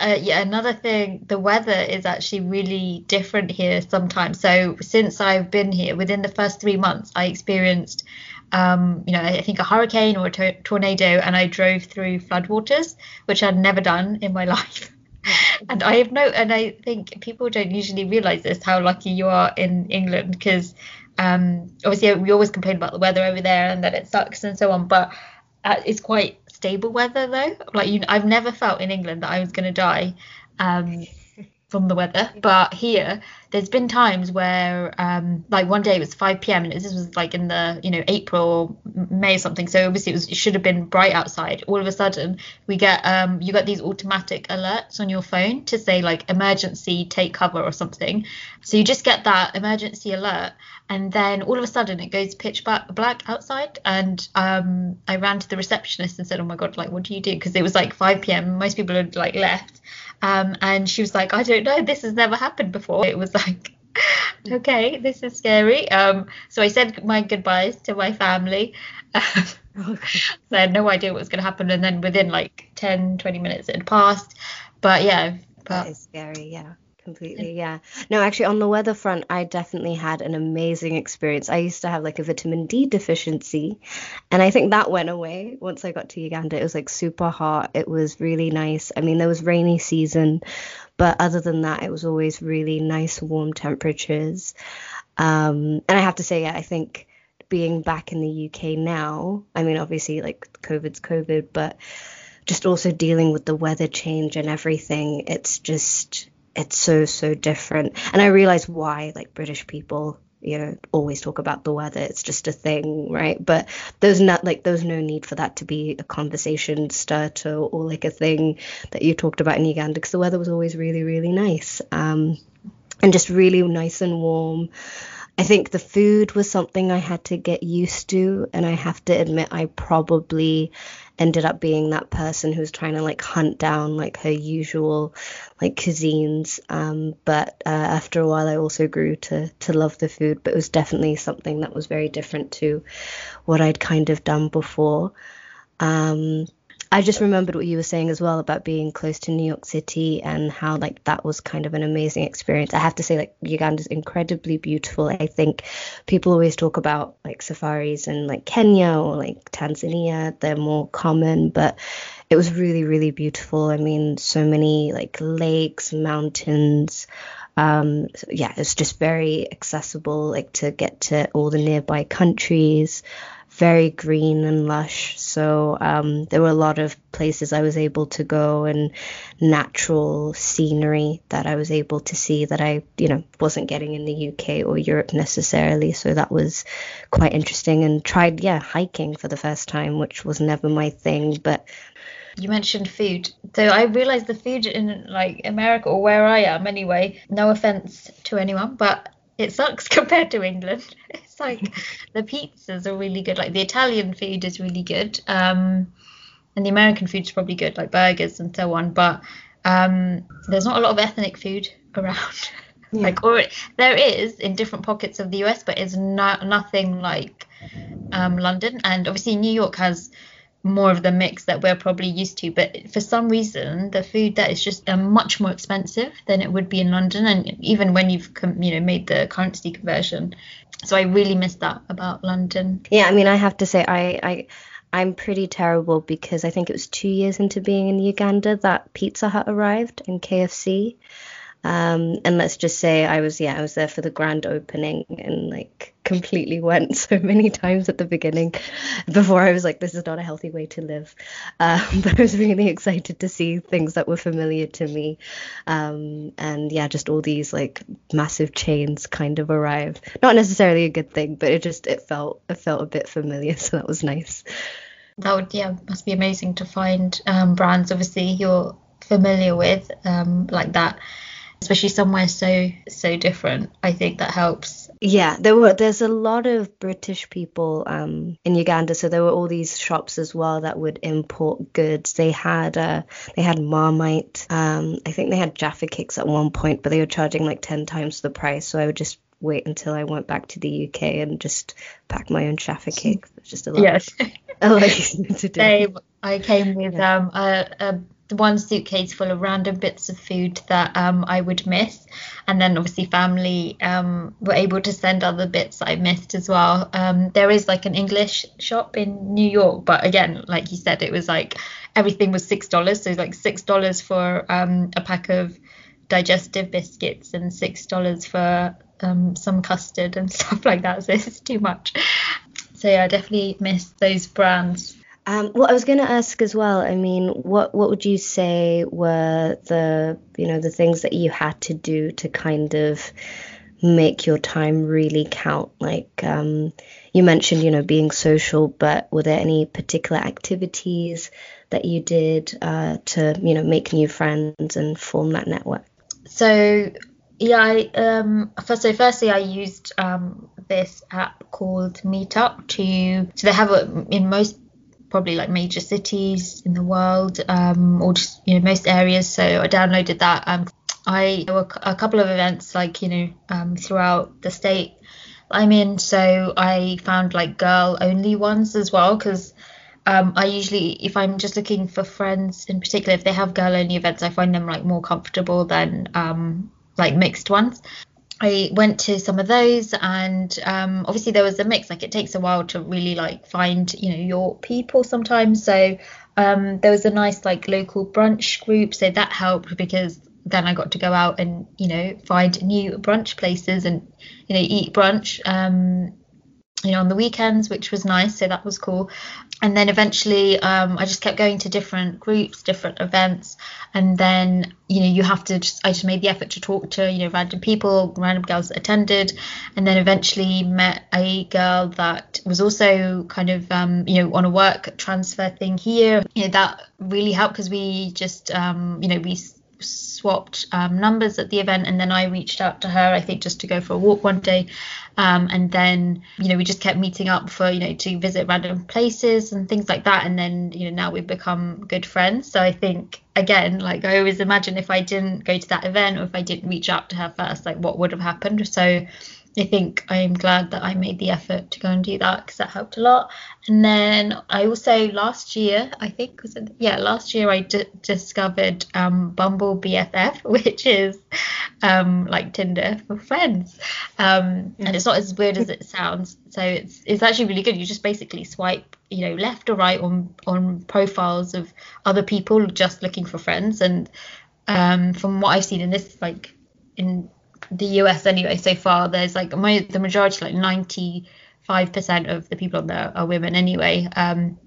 uh, yeah, another thing, the weather is actually really different here sometimes. So since I've been here, within the first three months, I experienced, um, you know, I think a hurricane or a to- tornado, and I drove through floodwaters, which I'd never done in my life. and I have no, and I think people don't usually realize this how lucky you are in England because um, obviously we always complain about the weather over there and that it sucks and so on, but uh, it's quite stable weather though. Like you, I've never felt in England that I was going to die um, from the weather, but here there's been times where um, like one day it was 5 p.m. and this was like in the you know April or May or something. So obviously it, was, it should have been bright outside. All of a sudden we get um, you get these automatic alerts on your phone to say like emergency take cover or something. So you just get that emergency alert and then all of a sudden it goes pitch black outside and um, i ran to the receptionist and said oh my god like what do you do? Because it was like 5 p.m most people had like left. Um, and she was like i don't know. This has never happened before. It was like okay this is scary. Um, so i said my goodbyes to my family. I had no idea what was going to happen. And then within like 10 20 minutes it had passed. But yeah but, that is scary yeah completely yeah. No actually on the weather front i definitely had an amazing experience. I used to have like a vitamin d deficiency and i think that went away once i got to uganda. It was like super hot. It was really nice. I mean there was rainy season but other than that it was always really nice warm temperatures. Um, and i have to say yeah, i think being back in the uk now i mean obviously like covid's covid but just also dealing with the weather change and everything it's just it's so so different. And i realize why like british people you know always talk about the weather. It's just a thing right? But there's not like there's no need for that to be a conversation starter or like a thing that you talked about in uganda because the weather was always really really nice. Um and just really nice and warm. I think the food was something I had to get used to, and I have to admit I probably ended up being that person who's trying to like hunt down like her usual like cuisines. Um, but uh, after a while, I also grew to to love the food. But it was definitely something that was very different to what I'd kind of done before. Um, I just remembered what you were saying as well about being close to New York City and how like that was kind of an amazing experience. I have to say like Uganda is incredibly beautiful. I think people always talk about like safaris in like Kenya or like Tanzania. They're more common, but it was really really beautiful. I mean, so many like lakes, mountains. Um, so yeah, it's just very accessible, like to get to all the nearby countries very green and lush. So um, there were a lot of places I was able to go and natural scenery that I was able to see that I, you know, wasn't getting in the UK or Europe necessarily. So that was quite interesting and tried, yeah, hiking for the first time, which was never my thing. But you mentioned food. So I realized the food in like America or where I am anyway, no offense to anyone, but it sucks compared to England. Like the pizzas are really good. Like the Italian food is really good, um, and the American food is probably good, like burgers and so on. But um, there's not a lot of ethnic food around. Yeah. like or there is in different pockets of the US, but it's not nothing like um, London. And obviously New York has more of the mix that we're probably used to. But for some reason, the food that is just uh, much more expensive than it would be in London, and even when you've you know made the currency conversion. So I really miss that about London. Yeah, I mean, I have to say, I I. I'm pretty terrible because I think it was two years into being in Uganda that Pizza Hut arrived and KFC. Um, and let's just say I was, yeah, I was there for the grand opening and like completely went so many times at the beginning before I was like, this is not a healthy way to live. Um, but I was really excited to see things that were familiar to me. Um, and yeah, just all these like massive chains kind of arrive. Not necessarily a good thing, but it just, it felt, it felt a bit familiar. So that was nice. That would, yeah, must be amazing to find um, brands obviously you're familiar with um, like that especially somewhere so so different i think that helps yeah there were there's a lot of british people um in uganda so there were all these shops as well that would import goods they had uh they had marmite um i think they had jaffa cakes at one point but they were charging like 10 times the price so i would just wait until I went back to the UK and just pack my own Jaffa cake. It's just a lot. Yes. a lot to do. Same. I came with um a, a one suitcase full of random bits of food that um, I would miss, and then obviously family um, were able to send other bits I missed as well. Um, there is like an English shop in New York, but again, like you said, it was like everything was six dollars, so like six dollars for um, a pack of digestive biscuits and six dollars for um, some custard and stuff like that. So it's too much. So yeah, I definitely miss those brands. Um, well, I was going to ask as well. I mean, what what would you say were the you know the things that you had to do to kind of make your time really count? Like um, you mentioned, you know, being social, but were there any particular activities that you did uh, to you know make new friends and form that network? So yeah, I um first so firstly I used um this app called Meetup to so they have a in most probably like major cities in the world um, or just you know most areas so i downloaded that um, i there were a couple of events like you know um, throughout the state i'm in so i found like girl only ones as well because um, I usually, if I'm just looking for friends in particular, if they have girl only events, I find them like more comfortable than um, like mixed ones. I went to some of those, and um, obviously there was a mix. Like it takes a while to really like find you know your people sometimes. So um, there was a nice like local brunch group, so that helped because then I got to go out and you know find new brunch places and you know eat brunch. Um, you know on the weekends which was nice so that was cool and then eventually um, I just kept going to different groups, different events, and then you know you have to just I just made the effort to talk to you know random people, random girls that attended, and then eventually met a girl that was also kind of um, you know on a work transfer thing here. You know that really helped because we just um, you know we swapped um, numbers at the event and then I reached out to her I think just to go for a walk one day. Um, and then you know we just kept meeting up for you know to visit random places and things like that. And then you know now we've become good friends. So I think again like I always imagine if I didn't go to that event or if I didn't reach out to her first like what would have happened. So I think I'm glad that I made the effort to go and do that because that helped a lot. And then I also last year, I think was it, yeah, last year I d- discovered um, Bumble BFF, which is um, like Tinder for friends, um, and it's not as weird as it sounds. So it's it's actually really good. You just basically swipe, you know, left or right on on profiles of other people just looking for friends, and um, from what I've seen in this like in the US anyway so far there's like my, the majority like 95% of the people on there are women anyway um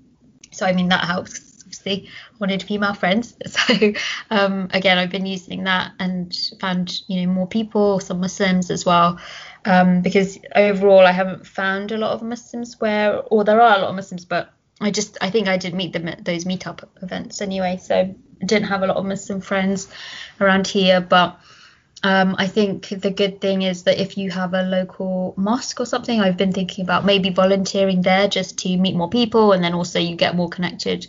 so I mean that helps obviously I wanted female friends so um again I've been using that and found you know more people some Muslims as well um because overall I haven't found a lot of Muslims where or there are a lot of Muslims but I just I think I did meet them at those meetup events anyway so I didn't have a lot of Muslim friends around here but um, I think the good thing is that if you have a local mosque or something, I've been thinking about maybe volunteering there just to meet more people, and then also you get more connected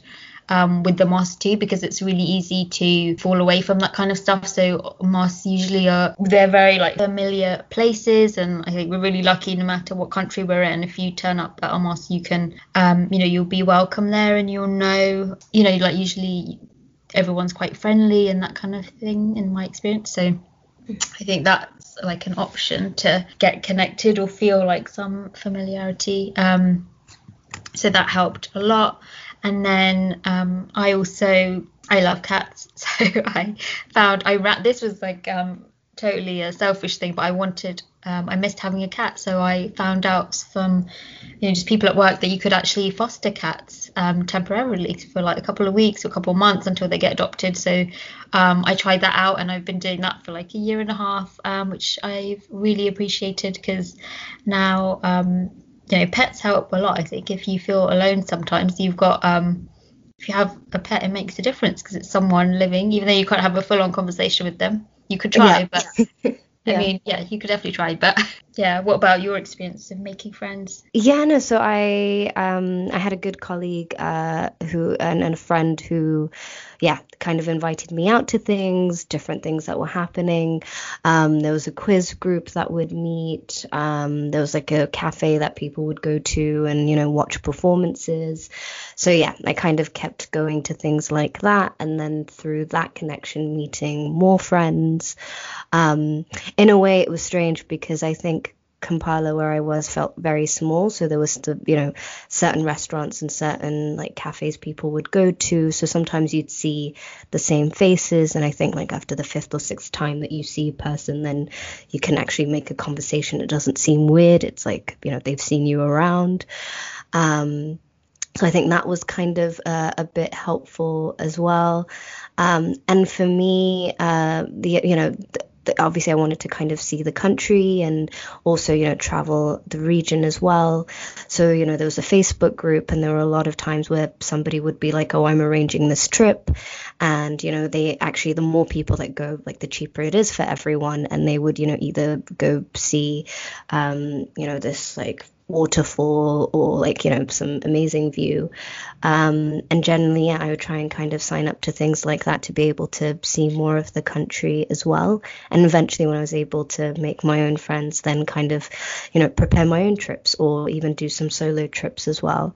um, with the mosque too, because it's really easy to fall away from that kind of stuff. So mosques usually are they're very like familiar places, and I think we're really lucky no matter what country we're in. If you turn up at a mosque, you can um, you know you'll be welcome there, and you'll know you know like usually everyone's quite friendly and that kind of thing in my experience. So I think that's like an option to get connected or feel like some familiarity. Um, so that helped a lot. And then um, I also I love cats, so I found I ran. This was like um, totally a selfish thing, but I wanted um, I missed having a cat, so I found out from you know just people at work that you could actually foster cats um, temporarily for like a couple of weeks or a couple of months until they get adopted. So um, I tried that out, and I've been doing that for like a year and a half, um, which I've really appreciated because now um, you know pets help a lot. I think if you feel alone sometimes, you've got um, if you have a pet, it makes a difference because it's someone living, even though you can't have a full-on conversation with them. You could try, yeah. but I mean, yeah, you could definitely try, but yeah what about your experience of making friends yeah no so i um i had a good colleague uh who and, and a friend who yeah kind of invited me out to things different things that were happening. Um there was a quiz group that would meet. Um there was like a cafe that people would go to and you know watch performances. So yeah i kind of kept going to things like that. And then through that connection meeting more friends. Um in a way it was strange because i think Kampala where I was felt very small. So there was the, you know, certain restaurants and certain like cafes people would go to. So sometimes you'd see the same faces. And I think like after the fifth or sixth time that you see a person, then you can actually make a conversation. It doesn't seem weird. It's like, you know, they've seen you around. Um, so I think that was kind of uh, a bit helpful as well. Um, and for me, uh, the you know obviously I wanted to kind of see the country and also you know travel the region as well. So you know there was a Facebook group and there were a lot of times where somebody would be like, oh, I'm arranging this trip, and you know they actually the more people that go, like the cheaper it is for everyone, and they would you know either go see, um, you know this like waterfall or like you know some amazing view. Um, and generally yeah, i would try and kind of sign up to things like that to be able to see more of the country as well. And eventually when i was able to make my own friends then kind of you know prepare my own trips or even do some solo trips as well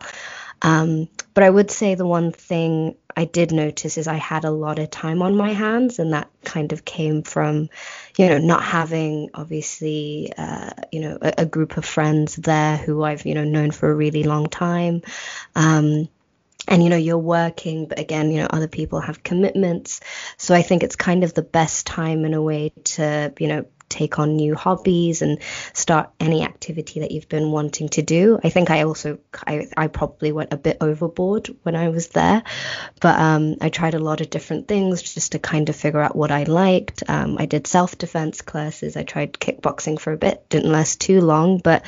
um, but I would say the one thing I did notice is I had a lot of time on my hands, and that kind of came from, you know, not having obviously, uh, you know, a, a, group of friends there who I've, you know, known for a really long time. Um, and you know you're working but again you know other people have commitments so i think it's kind of the best time in a way to you know take on new hobbies and start any activity that you've been wanting to do. I think I also I, I probably went a bit overboard when I was there, but um, I tried a lot of different things just to kind of figure out what I liked. Um, I did self defense classes. I tried kickboxing for a bit, didn't last too long, but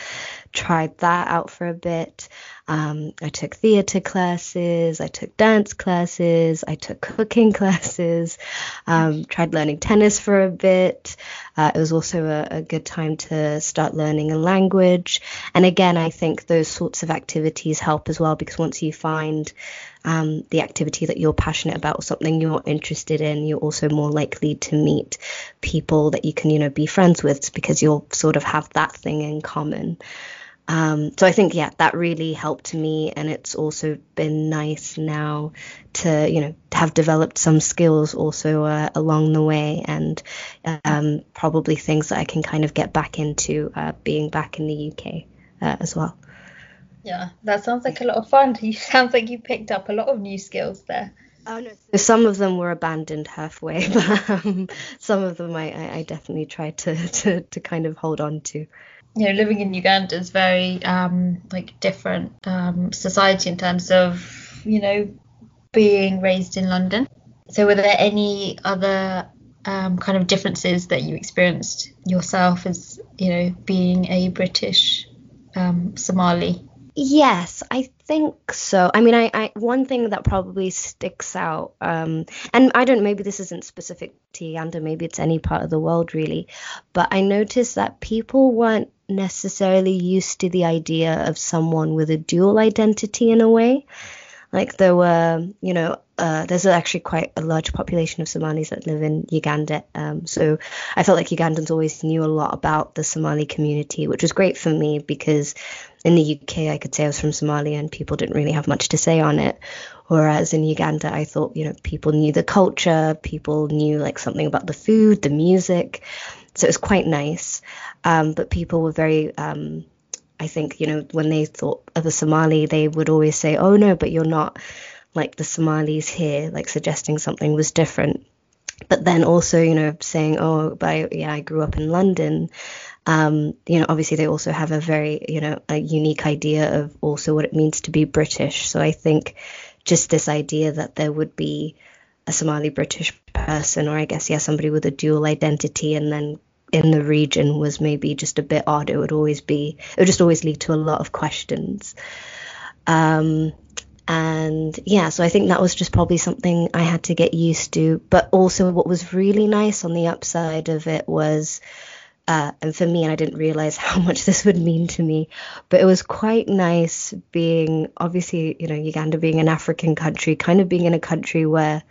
tried that out for a bit. Um, I took theater classes, I took dance classes, I took cooking classes, um, tried learning tennis for a bit. Uh, it was also a, a, good time to start learning a language. And again, I think those sorts of activities help as well because once you find um, the activity that you're passionate about or something you're interested in, you're also more likely to meet people that you can, you know, be friends with because you'll sort of have that thing in common. Um, so I think yeah, that really helped me, and it's also been nice now to you know have developed some skills also uh, along the way, and um, probably things that I can kind of get back into uh, being back in the UK uh, as well. Yeah, that sounds like a lot of fun. You sounds like you picked up a lot of new skills there. Oh no, so some of them were abandoned halfway, but um, some of them I, I definitely tried to, to to kind of hold on to you know, living in Uganda is very um, like different um, society in terms of you know being raised in London. So, were there any other um, kind of differences that you experienced yourself as you know being a British um, Somali? Yes, I think so. I mean, I, I one thing that probably sticks out, um, and I don't. Maybe this isn't specific to Uganda. Maybe it's any part of the world, really. But I noticed that people weren't necessarily used to the idea of someone with a dual identity in a way. Like there were, you know, uh, there's actually quite a large population of Somalis that live in Uganda. Um, so I felt like Ugandans always knew a lot about the Somali community, which was great for me because in the UK I could say I was from Somalia and people didn't really have much to say on it. Whereas in Uganda, I thought, you know, people knew the culture, people knew like something about the food, the music. So it was quite nice. Um, but people were very, um, I think, you know, when they thought of a Somali, they would always say, oh no, but you're not like the Somalis here, like suggesting something was different. But then also, you know, saying, oh, but I, yeah, I grew up in London. Um, you know, obviously they also have a very, you know, a unique idea of also what it means to be British. So I think just this idea that there would be a Somali British person, or I guess, yeah, somebody with a dual identity, and then in the region was maybe just a bit odd. It would always be, it would just always lead to a lot of questions. Um, and yeah, so I think that was just probably something I had to get used to. But also, what was really nice on the upside of it was Uh, and for me, and I didn't realize how much this would mean to me, but it was quite nice being, obviously, you know, Uganda being an African country, kind of being in a country where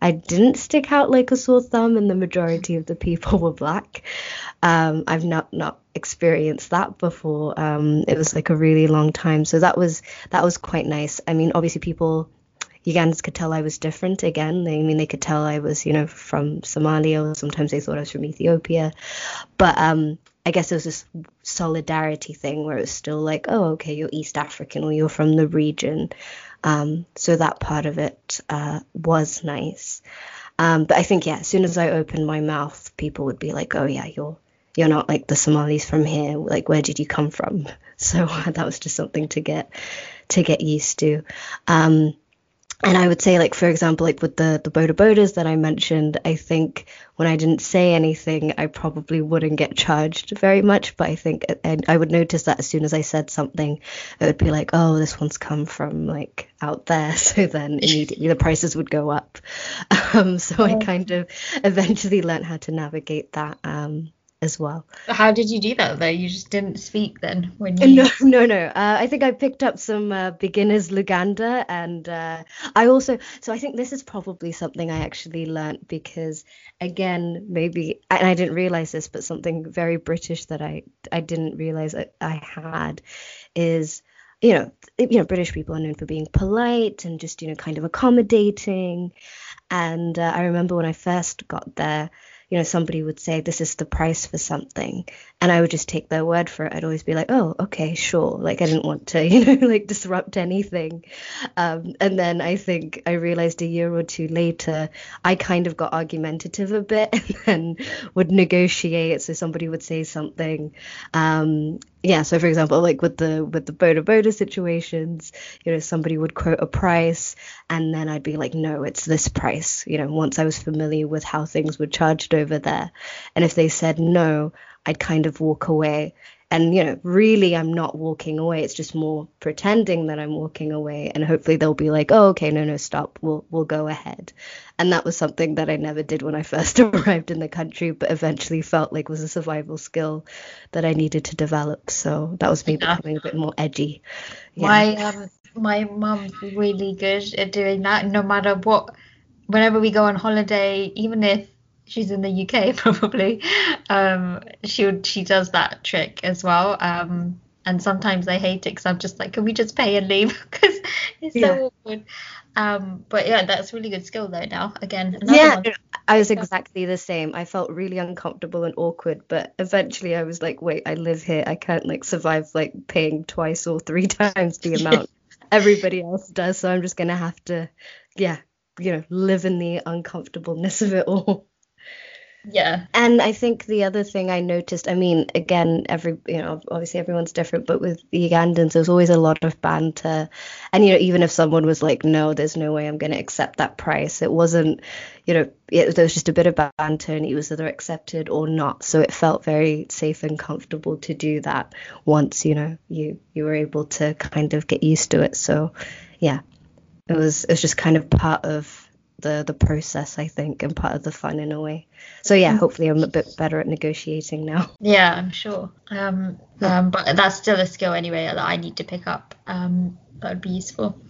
I didn't stick out like a sore thumb, and the majority of the people were black. Um, I've not not experienced that before. Um, it was like a really long time, so that was that was quite nice. I mean, obviously, people Ugandans could tell I was different again. They, I mean, they could tell I was, you know, from Somalia, or sometimes they thought I was from Ethiopia. But um, I guess it was this solidarity thing where it was still like, oh, okay, you're East African or you're from the region. Um, so that part of it uh, was nice. Um, but I think, yeah, as soon as I opened my mouth, people would be like, oh, yeah, you're you're not like the Somalis from here. Like, where did you come from? So that was just something to get to get used to. Um, and I would say, like for example, like with the the boda bodas that I mentioned, I think when I didn't say anything, I probably wouldn't get charged very much. But I think and I would notice that as soon as I said something, it would be like, oh, this one's come from like out there. So then immediately the prices would go up. Um, so I kind of eventually learned how to navigate that. Um, as well. How did you do that though? You just didn't speak then when you. No, no, no. Uh, I think I picked up some uh, beginners Luganda, and uh, I also. So I think this is probably something I actually learnt because, again, maybe and I didn't realize this, but something very British that I I didn't realize I, I had is you know, you know, British people are known for being polite and just, you know, kind of accommodating. And uh, I remember when I first got there, you know, somebody would say, this is the price for something. And I would just take their word for it. I'd always be like, oh, okay, sure. Like, I didn't want to, you know, like disrupt anything. Um, and then I think I realized a year or two later, I kind of got argumentative a bit and would negotiate. So somebody would say something. Um, yeah so for example like with the with the boda boda situations you know somebody would quote a price and then i'd be like no it's this price you know once i was familiar with how things were charged over there and if they said no i'd kind of walk away. And you know really i'm not walking away. It's just more pretending that i'm walking away. And hopefully they'll be like oh okay no no stop. We'll we'll go ahead. And that was something that i never did when i first arrived in the country but eventually felt like was a survival skill that i needed to develop. So that was me becoming a bit more edgy. Yeah. my um my mum's really good at doing that no matter what. Whenever we go on holiday even if she's in the UK probably. Um, she she does that trick as well. Um, and sometimes I hate it because I'm just like, can we just pay and leave? Because it's yeah. so awkward. Um, but yeah, that's really good skill though. Now again, yeah, one. I was exactly the same. I felt really uncomfortable and awkward, but eventually I was like, wait, I live here. I can't like survive like paying twice or three times the amount everybody else does. So I'm just gonna have to, yeah, you know, live in the uncomfortableness of it all. Yeah. And I think the other thing I noticed, I mean, again, every, you know, obviously everyone's different, but with the Ugandans, there's always a lot of banter. And, you know, even if someone was like, no, there's no way I'm going to accept that price, it wasn't, you know, it, there was just a bit of banter and it was either accepted or not. So it felt very safe and comfortable to do that once, you know, you, you were able to kind of get used to it. So, yeah, it was, it was just kind of part of the the process I think and part of the fun in a way. So yeah, mm. hopefully I'm a bit better at negotiating now. Yeah, I'm sure. Um, um but that's still a skill anyway that I need to pick up. Um, that would be useful.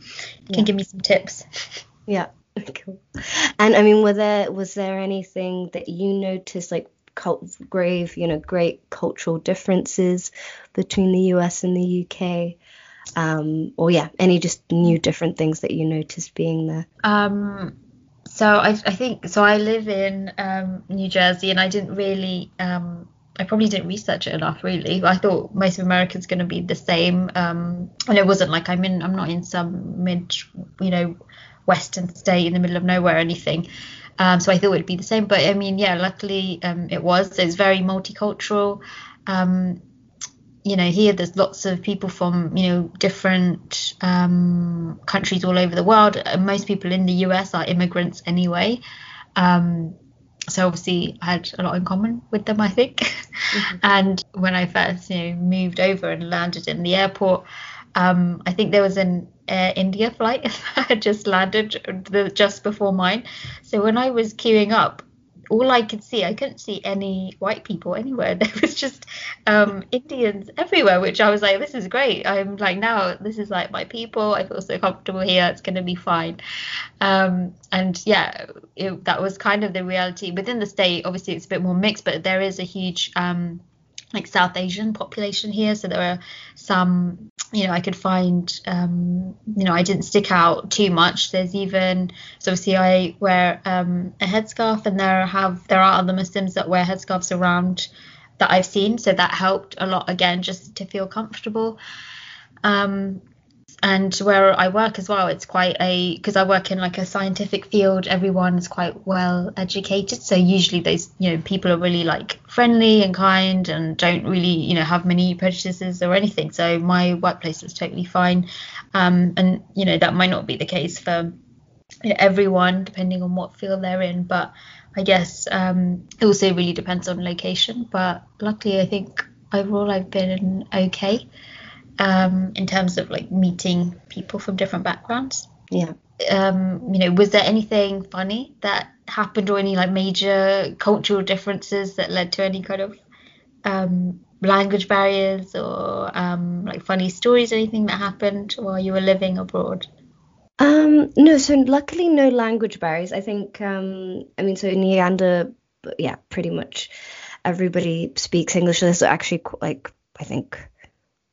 You can yeah. give me some tips. Yeah. Cool. And I mean, were there was there anything that you noticed like cult, grave, you know, great cultural differences between the US and the UK? Um, or yeah, any just new different things that you noticed being there? Um, so I, I think so. I live in um, New Jersey, and I didn't really. Um, I probably didn't research it enough, really. I thought most of America's going to be the same, um, and it wasn't like I'm in. I'm not in some mid, you know, western state in the middle of nowhere or anything. Um, so I thought it'd be the same, but I mean, yeah, luckily um, it was. It's very multicultural. Um, you know, here there's lots of people from, you know, different um, countries all over the world. Most people in the US are immigrants anyway. Um, so obviously I had a lot in common with them, I think. Mm-hmm. and when I first, you know, moved over and landed in the airport, um, I think there was an Air India flight that had just landed the, just before mine. So when I was queuing up, all I could see, I couldn't see any white people anywhere. There was just um, Indians everywhere, which I was like, this is great. I'm like, now this is like my people. I feel so comfortable here. It's going to be fine. Um, and yeah, it, that was kind of the reality within the state. Obviously, it's a bit more mixed, but there is a huge um, like South Asian population here. So there are some, you know, I could find, um, you know, I didn't stick out too much. There's even, so obviously I wear um, a headscarf, and there have there are other Muslims that wear headscarves around that I've seen. So that helped a lot again, just to feel comfortable. Um, and where I work as well, it's quite a because I work in like a scientific field. Everyone is quite well educated, so usually those you know people are really like friendly and kind and don't really you know have many prejudices or anything. So my workplace was totally fine, um, and you know that might not be the case for everyone depending on what field they're in, but I guess um, it also really depends on location. But luckily, I think overall I've been okay um, in terms of like meeting people from different backgrounds. Yeah. Um, you know, was there anything funny that happened or any like major cultural differences that led to any kind of um, language barriers or um, like funny stories or anything that happened while you were living abroad? Um, no, so luckily no language barriers. I think, um, I mean, so in Uganda, yeah, pretty much everybody speaks English. There's actually like, I think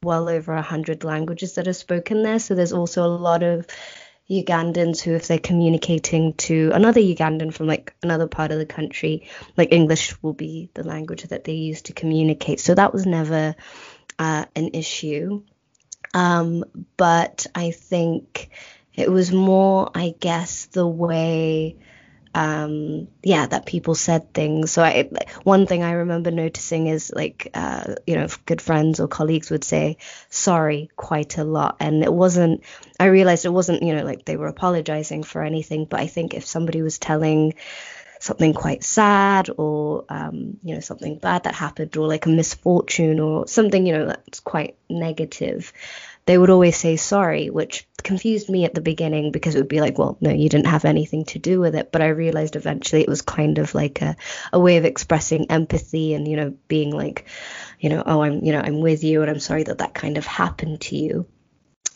well over 100 languages that are spoken there. So there's also a lot of Ugandans who, if they're communicating to another Ugandan from like another part of the country, like English will be the language that they use to communicate. So that was never uh, an issue. Um, but I think it was more, I guess, the way um, yeah, that people said things. So I, one thing I remember noticing is like, uh, you know, good friends or colleagues would say sorry quite a lot, and it wasn't. I realized it wasn't, you know, like they were apologizing for anything, but I think if somebody was telling something quite sad or um, you know something bad that happened or like a misfortune or something you know that's quite negative they would always say sorry, which confused me at the beginning because it would be like, well, no, you didn't have anything to do with it. But I realized eventually it was kind of like a, a way of expressing empathy and, you know, being like, you know, oh, I'm, you know, I'm with you and I'm sorry that that kind of happened to you.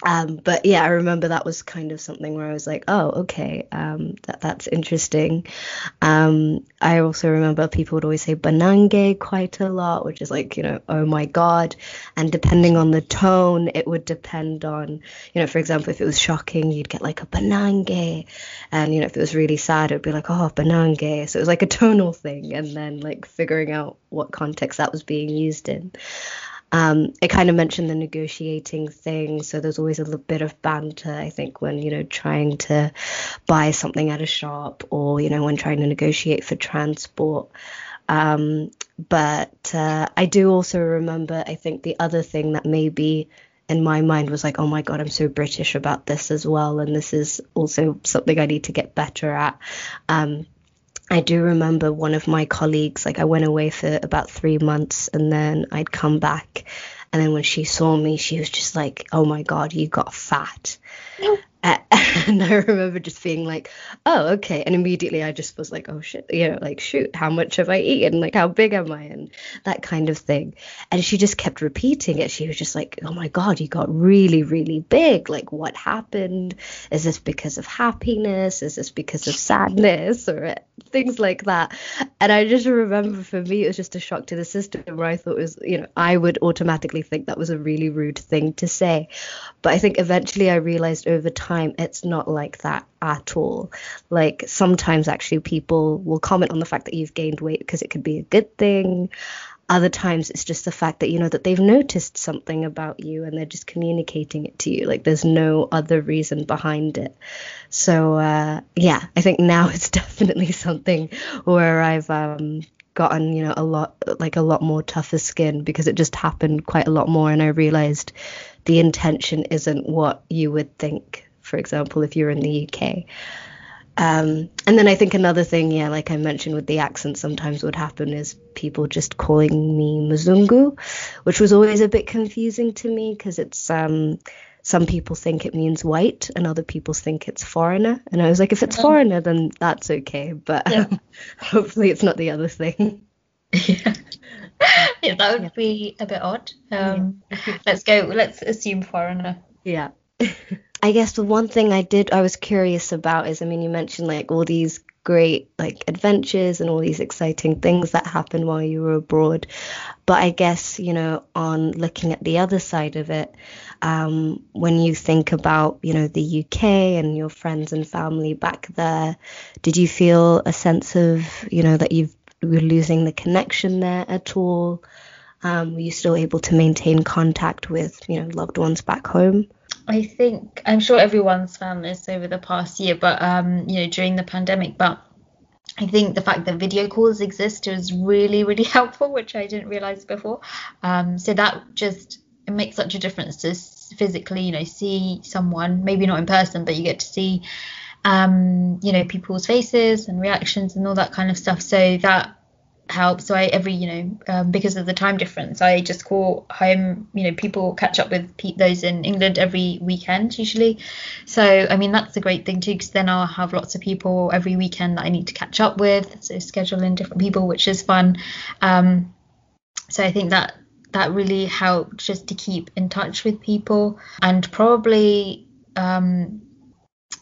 Um, but yeah, I remember that was kind of something where I was like, oh, okay, um, that that's interesting. Um, I also remember people would always say banange quite a lot, which is like, you know, oh my god. And depending on the tone, it would depend on, you know, for example, if it was shocking, you'd get like a banange, and you know, if it was really sad, it would be like, oh, banange. So it was like a tonal thing, and then like figuring out what context that was being used in. Um, it kind of mentioned the negotiating thing, so there's always a little bit of banter, I think, when you know trying to buy something at a shop or you know when trying to negotiate for transport. Um, but uh, I do also remember, I think the other thing that maybe in my mind was like, oh my god, I'm so British about this as well, and this is also something I need to get better at. Um, I do remember one of my colleagues, like I went away for about three months and then I'd come back. And then when she saw me, she was just like, oh my God, you got fat. and I remember just being like, oh, okay. And immediately I just was like, oh shit, you know, like, shoot, how much have I eaten? Like, how big am I? And that kind of thing. And she just kept repeating it. She was just like, oh my God, you got really, really big. Like, what happened? Is this because of happiness? Is this because of sadness? Or things like that. And I just remember for me, it was just a shock to the system where I thought it was, you know, I would automatically think that was a really rude thing to say. But I think eventually I realized over time it's not like that at all. Like sometimes actually people will comment on the fact that you've gained weight because it could be a good thing. Other times it's just the fact that you know that they've noticed something about you and they're just communicating it to you. Like there's no other reason behind it. So uh, yeah, I think now it's definitely something where I've um, gotten you know a lot like a lot more tougher skin because it just happened quite a lot more and I realized the intention isn't what you would think, for example, if you're in the UK. Um, and then I think another thing, yeah, like I mentioned with the accent, sometimes would happen is people just calling me Mzungu, which was always a bit confusing to me because it's um, some people think it means white and other people think it's foreigner. And I was like, if it's foreigner, then that's okay. But yeah. hopefully it's not the other thing. Yeah. yeah, that would be a bit odd. Um, yeah. let's go. Let's assume foreigner. Yeah. I guess the one thing I did, I was curious about is, I mean, you mentioned like all these great like adventures and all these exciting things that happened while you were abroad. But I guess, you know, on looking at the other side of it, um, when you think about, you know, the UK and your friends and family back there, did you feel a sense of, you know, that you've were losing the connection there at all? Um, were you still able to maintain contact with, you know, loved ones back home? I think I'm sure everyone's found this over the past year, but um, you know, during the pandemic. But I think the fact that video calls exist is really, really helpful, which I didn't realize before. Um, so that just it makes such a difference to physically, you know, see someone, maybe not in person, but you get to see, um, you know, people's faces and reactions and all that kind of stuff. So that help. So I every you know um, because of the time difference, I just call home. You know, people catch up with pe- those in England every weekend usually. So I mean that's a great thing too, because then I'll have lots of people every weekend that I need to catch up with. So schedule in different people, which is fun. Um, so I think that that really helped just to keep in touch with people and probably um,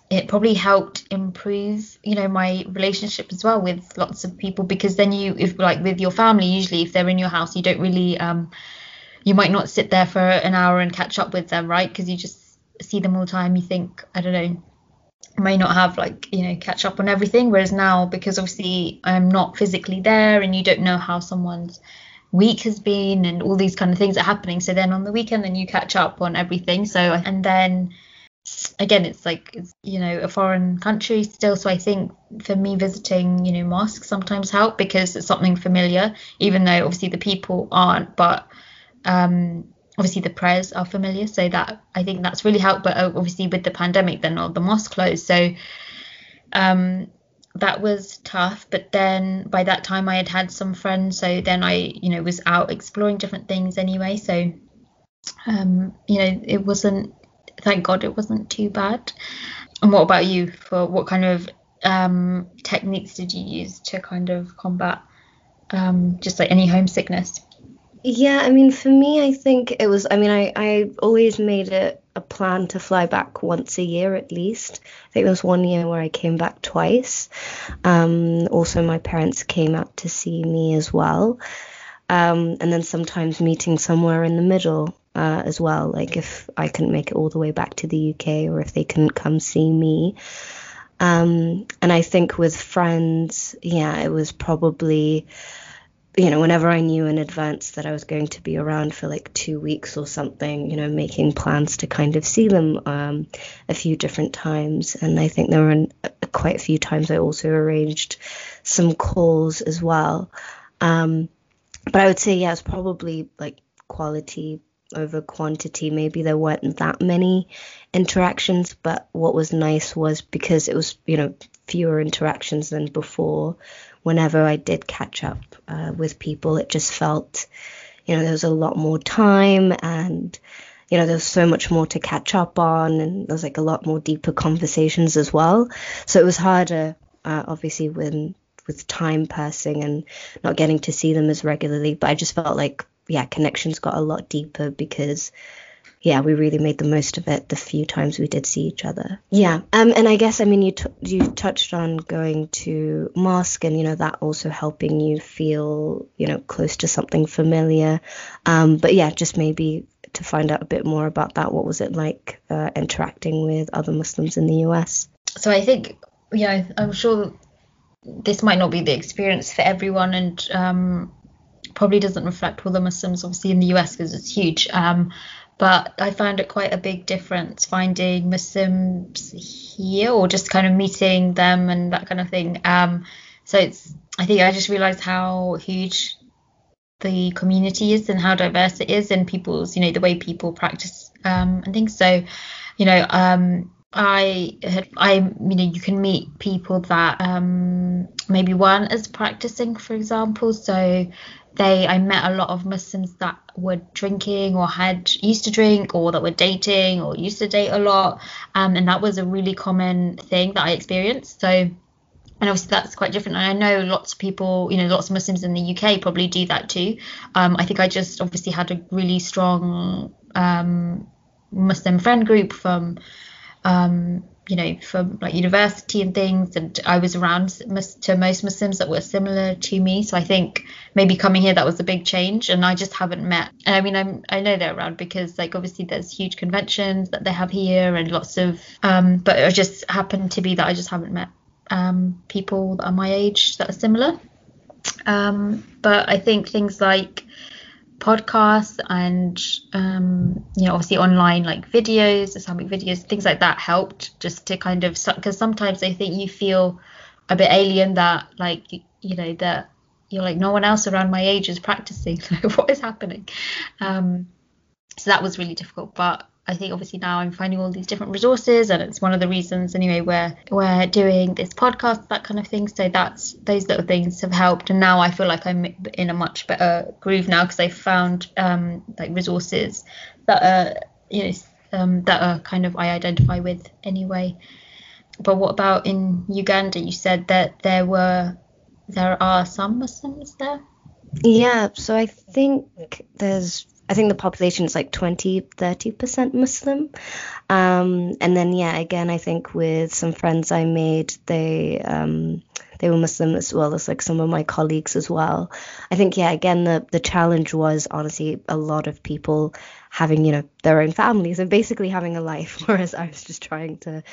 it probably helped improve you know my relationship as well with lots of people because then you if like with your family usually if they're in your house you don't really um you might not sit there for an hour and catch up with them right? Because you just see them all the time. You think i don't know may not have like you know catch up on everything. Whereas now because obviously i'm not physically there and you don't know how someone's week has been and all these kind of things are happening. So then on the weekend then you catch up on everything. So and then again it's like it's you know a foreign country still so i think for me visiting you know mosques sometimes help because it's something familiar even though obviously the people aren't but um obviously the prayers are familiar so that i think that's really helped but uh, obviously with the pandemic then all the mosque closed so um that was tough but then by that time i had had some friends so then i you know was out exploring different things anyway so um you know it wasn't thank God it wasn't too bad. And what about you? For what kind of um, techniques did you use to kind of combat um, just like any homesickness? Yeah, I mean, for me, I think it was. I mean, I I always made it a plan to fly back once a year at least. I think there was one year where I came back twice. Um, also, my parents came out to see me as well. Um, and then sometimes meeting somewhere in the middle uh, as well. Like if I couldn't make it all the way back to the UK or if they couldn't come see me. Um, and I think with friends, yeah, it was probably, you know, whenever I knew in advance that I was going to be around for like two weeks or something, you know, making plans to kind of see them um, a few different times. And I think there were an, quite a few times I also arranged some calls as well. Um, but I would say, yeah, it's probably like quality over quantity. Maybe there weren't that many interactions, but what was nice was because it was, you know, fewer interactions than before. Whenever I did catch up uh, with people, it just felt, you know, there was a lot more time and, you know, there was so much more to catch up on and there was like a lot more deeper conversations as well. So it was harder, uh, obviously, when with time passing and not getting to see them as regularly. But I just felt like yeah, connections got a lot deeper because yeah, we really made the most of it the few times we did see each other. Yeah, um, and I guess I mean you t- you touched on going to mosque and you know that also helping you feel you know close to something familiar. Um, but yeah, just maybe to find out a bit more about that. What was it like uh, interacting with other Muslims in the US? So I think yeah, I'm sure this might not be the experience for everyone, and um, probably doesn't reflect all the Muslims obviously in the US because it's huge. Um, but I found it quite a big difference finding Muslims here or just kind of meeting them and that kind of thing. Um, so it's I think I just realized how huge the community is and how diverse it is and people's you know the way people practice um, and things. So you know um, I had I you know you can meet people that um maybe weren't as practicing, for example. So they, I met a lot of Muslims that were drinking or had used to drink or that were dating or used to date a lot, um, and that was a really common thing that I experienced. So and obviously that's quite different. And I know lots of people, you know, lots of Muslims in the UK probably do that too. Um, I think I just obviously had a really strong um, Muslim friend group from um, you know, from like university and things, and I was around to most Muslims that were similar to me. So I think maybe coming here that was a big change, and I just haven't met. And I mean, I'm I know they're around because like obviously there's huge conventions that they have here and lots of, um, but it just happened to be that I just haven't met um, people that are my age that are similar. Um, but I think things like podcasts and um, you know obviously online like videos islamic videos things like that helped just to kind of because sometimes i think you feel a bit alien that like you, know that you're like no one else around my age is practicing. What is happening? Um, so that was really difficult but I think obviously now I'm finding all these different resources, and it's one of the reasons anyway we're we're doing this podcast, that kind of thing. So that's those little things have helped, and now I feel like I'm in a much better groove now because I found um, like resources that are you know um, that are kind of I identify with anyway. But what about in Uganda? You said that there were there are some Muslims there. Yeah, so I think there's I think the population is like 20, 30% Muslim. Um, and then, yeah, again, I think with some friends I made, they, um, they were Muslim as well as like some of my colleagues as well. I think, yeah, again, the, the challenge was honestly a lot of people having, you know, their own families and basically having a life, whereas I was just trying to,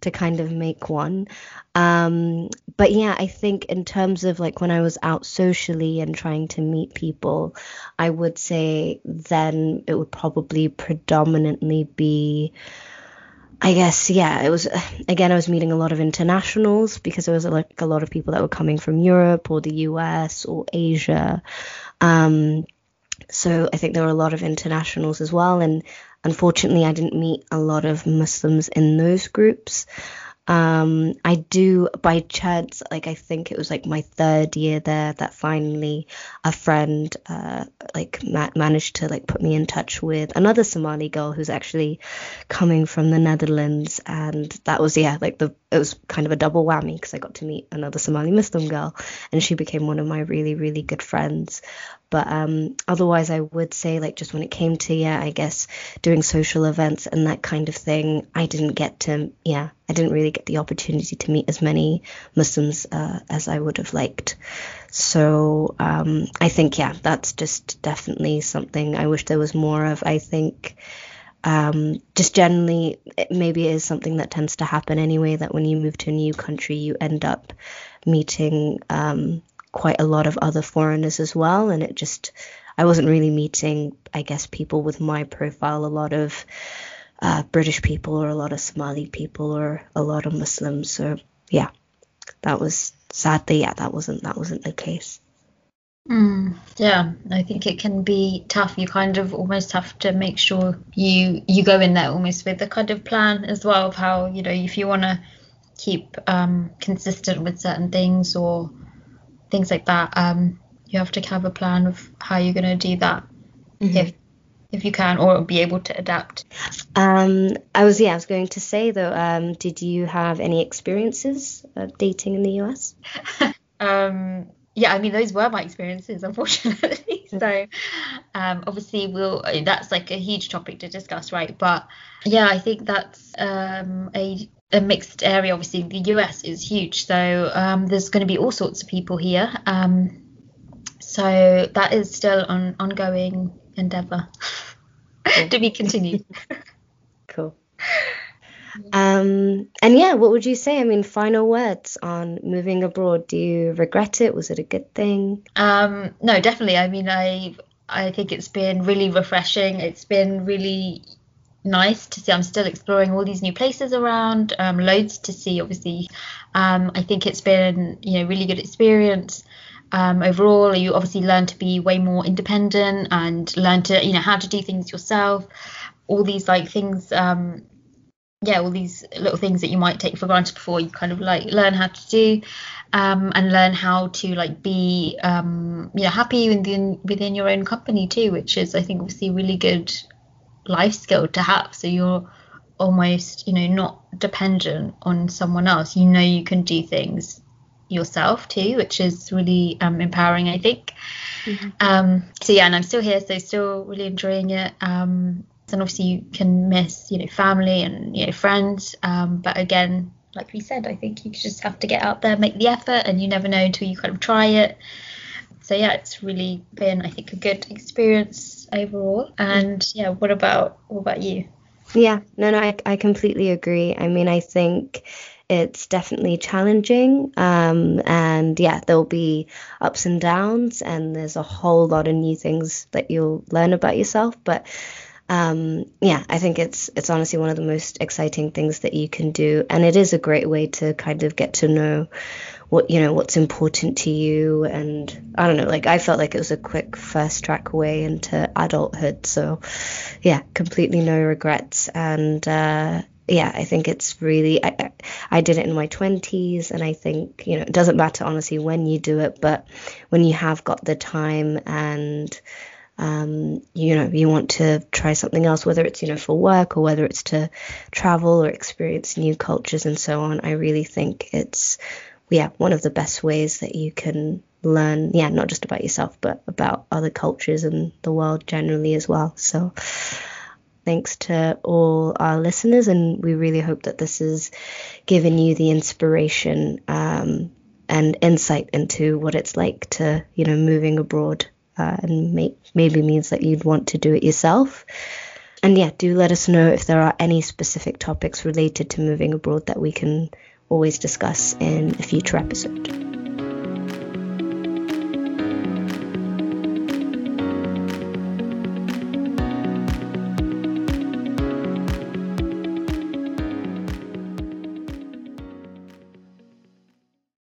to kind of make one. Um, but yeah, I think in terms of like when I was out socially and trying to meet people, I would say then it would probably predominantly be. I guess yeah, it was again I was meeting a lot of internationals because there was like a lot of people that were coming from Europe or the US or Asia. Um, so I think there were a lot of internationals as well and unfortunately I didn't meet a lot of Muslims in those groups. Um, I do by chance, like I think it was like my third year there that finally a friend uh, like ma- managed to like put me in touch with another Somali girl who's actually coming from the Netherlands, and that was yeah like the it was kind of a double whammy because I got to meet another Somali Muslim girl, and she became one of my really really good friends. But um, otherwise, I would say, like, just when it came to, yeah, I guess doing social events and that kind of thing, I didn't get to, yeah, I didn't really get the opportunity to meet as many Muslims uh, as I would have liked. So um, I think, yeah, that's just definitely something I wish there was more of. I think. Um, just generally, it maybe it is something that tends to happen anyway. That when you move to a new country, you end up meeting um, quite a lot of other foreigners as well. And it just, I wasn't really meeting, I guess, people with my profile, a lot of uh, British people or a lot of Somali people or a lot of Muslims. So yeah, that was sadly, yeah, that wasn't that wasn't the case. Mm, yeah, I think it can be tough. You kind of almost have to make sure you you go in there almost with a kind of plan as well of how you know if you want to keep um, consistent with certain things or things like that. Um, you have to have a plan of how you're going to do that mm-hmm. if if you can or be able to adapt. Um, I was yeah, I was going to say though, um, did you have any experiences of dating in the US? um, yeah, I mean those were my experiences, unfortunately. so um, obviously we'll that's like a huge topic to discuss, right? But yeah, I think that's um, a a mixed area. Obviously, the US is huge, so um, there's going to be all sorts of people here. Um, so that is still an ongoing endeavor cool. to be continued. cool. Um, and yeah, what would you say? I mean, final words on moving abroad. Do you regret it? Was it a good thing? Um, no, definitely. I mean, I I think it's been really refreshing. It's been really nice to see. I'm still exploring all these new places around, um, loads to see. Obviously, um, I think it's been you know really good experience. Um, overall, you obviously learn to be way more independent and learn to you know how to do things yourself. All these like things um, yeah all these little things that you might take for granted before you kind of like learn how to do um, and learn how to like be um, you know happy within within your own company too which is i think obviously a really good life skill to have. So you're almost you know not dependent on someone else. You know you can do things yourself too which is really um, empowering i think. Mm-hmm. um, so yeah and i'm still here so still really enjoying it. Um, and obviously you can miss you know family and you know friends um, but again like we said i think you just have to get out there make the effort and you never know until you kind of try it. So yeah it's really been i think a good experience overall. And yeah what about what about you? Yeah no no i, I completely agree. I mean i think it's definitely challenging um, and yeah there'll be ups and downs and there's a whole lot of new things that you'll learn about yourself but um, yeah, I think it's it's honestly one of the most exciting things that you can do, and it is a great way to kind of get to know what you know what's important to you, and I don't know, like I felt like it was a quick first track way into adulthood, so yeah, completely no regrets, and uh, yeah, I think it's really I, I did it in my 20s and I think, you know, it doesn't matter honestly when you do it, but when you have got the time and um, you know, you want to try something else, whether it's, you know, for work or whether it's to travel or experience new cultures and so on, I really think it's, yeah, one of the best ways that you can learn, yeah, not just about yourself, but about other cultures and the world generally as well. So, thanks to all our listeners, and we really hope that this has given you the inspiration um, and insight into what it's like to, you know, moving abroad uh, and may- maybe means that you'd want to do it yourself. And yeah, do let us know if there are any specific topics related to moving abroad that we can always discuss in a future episode.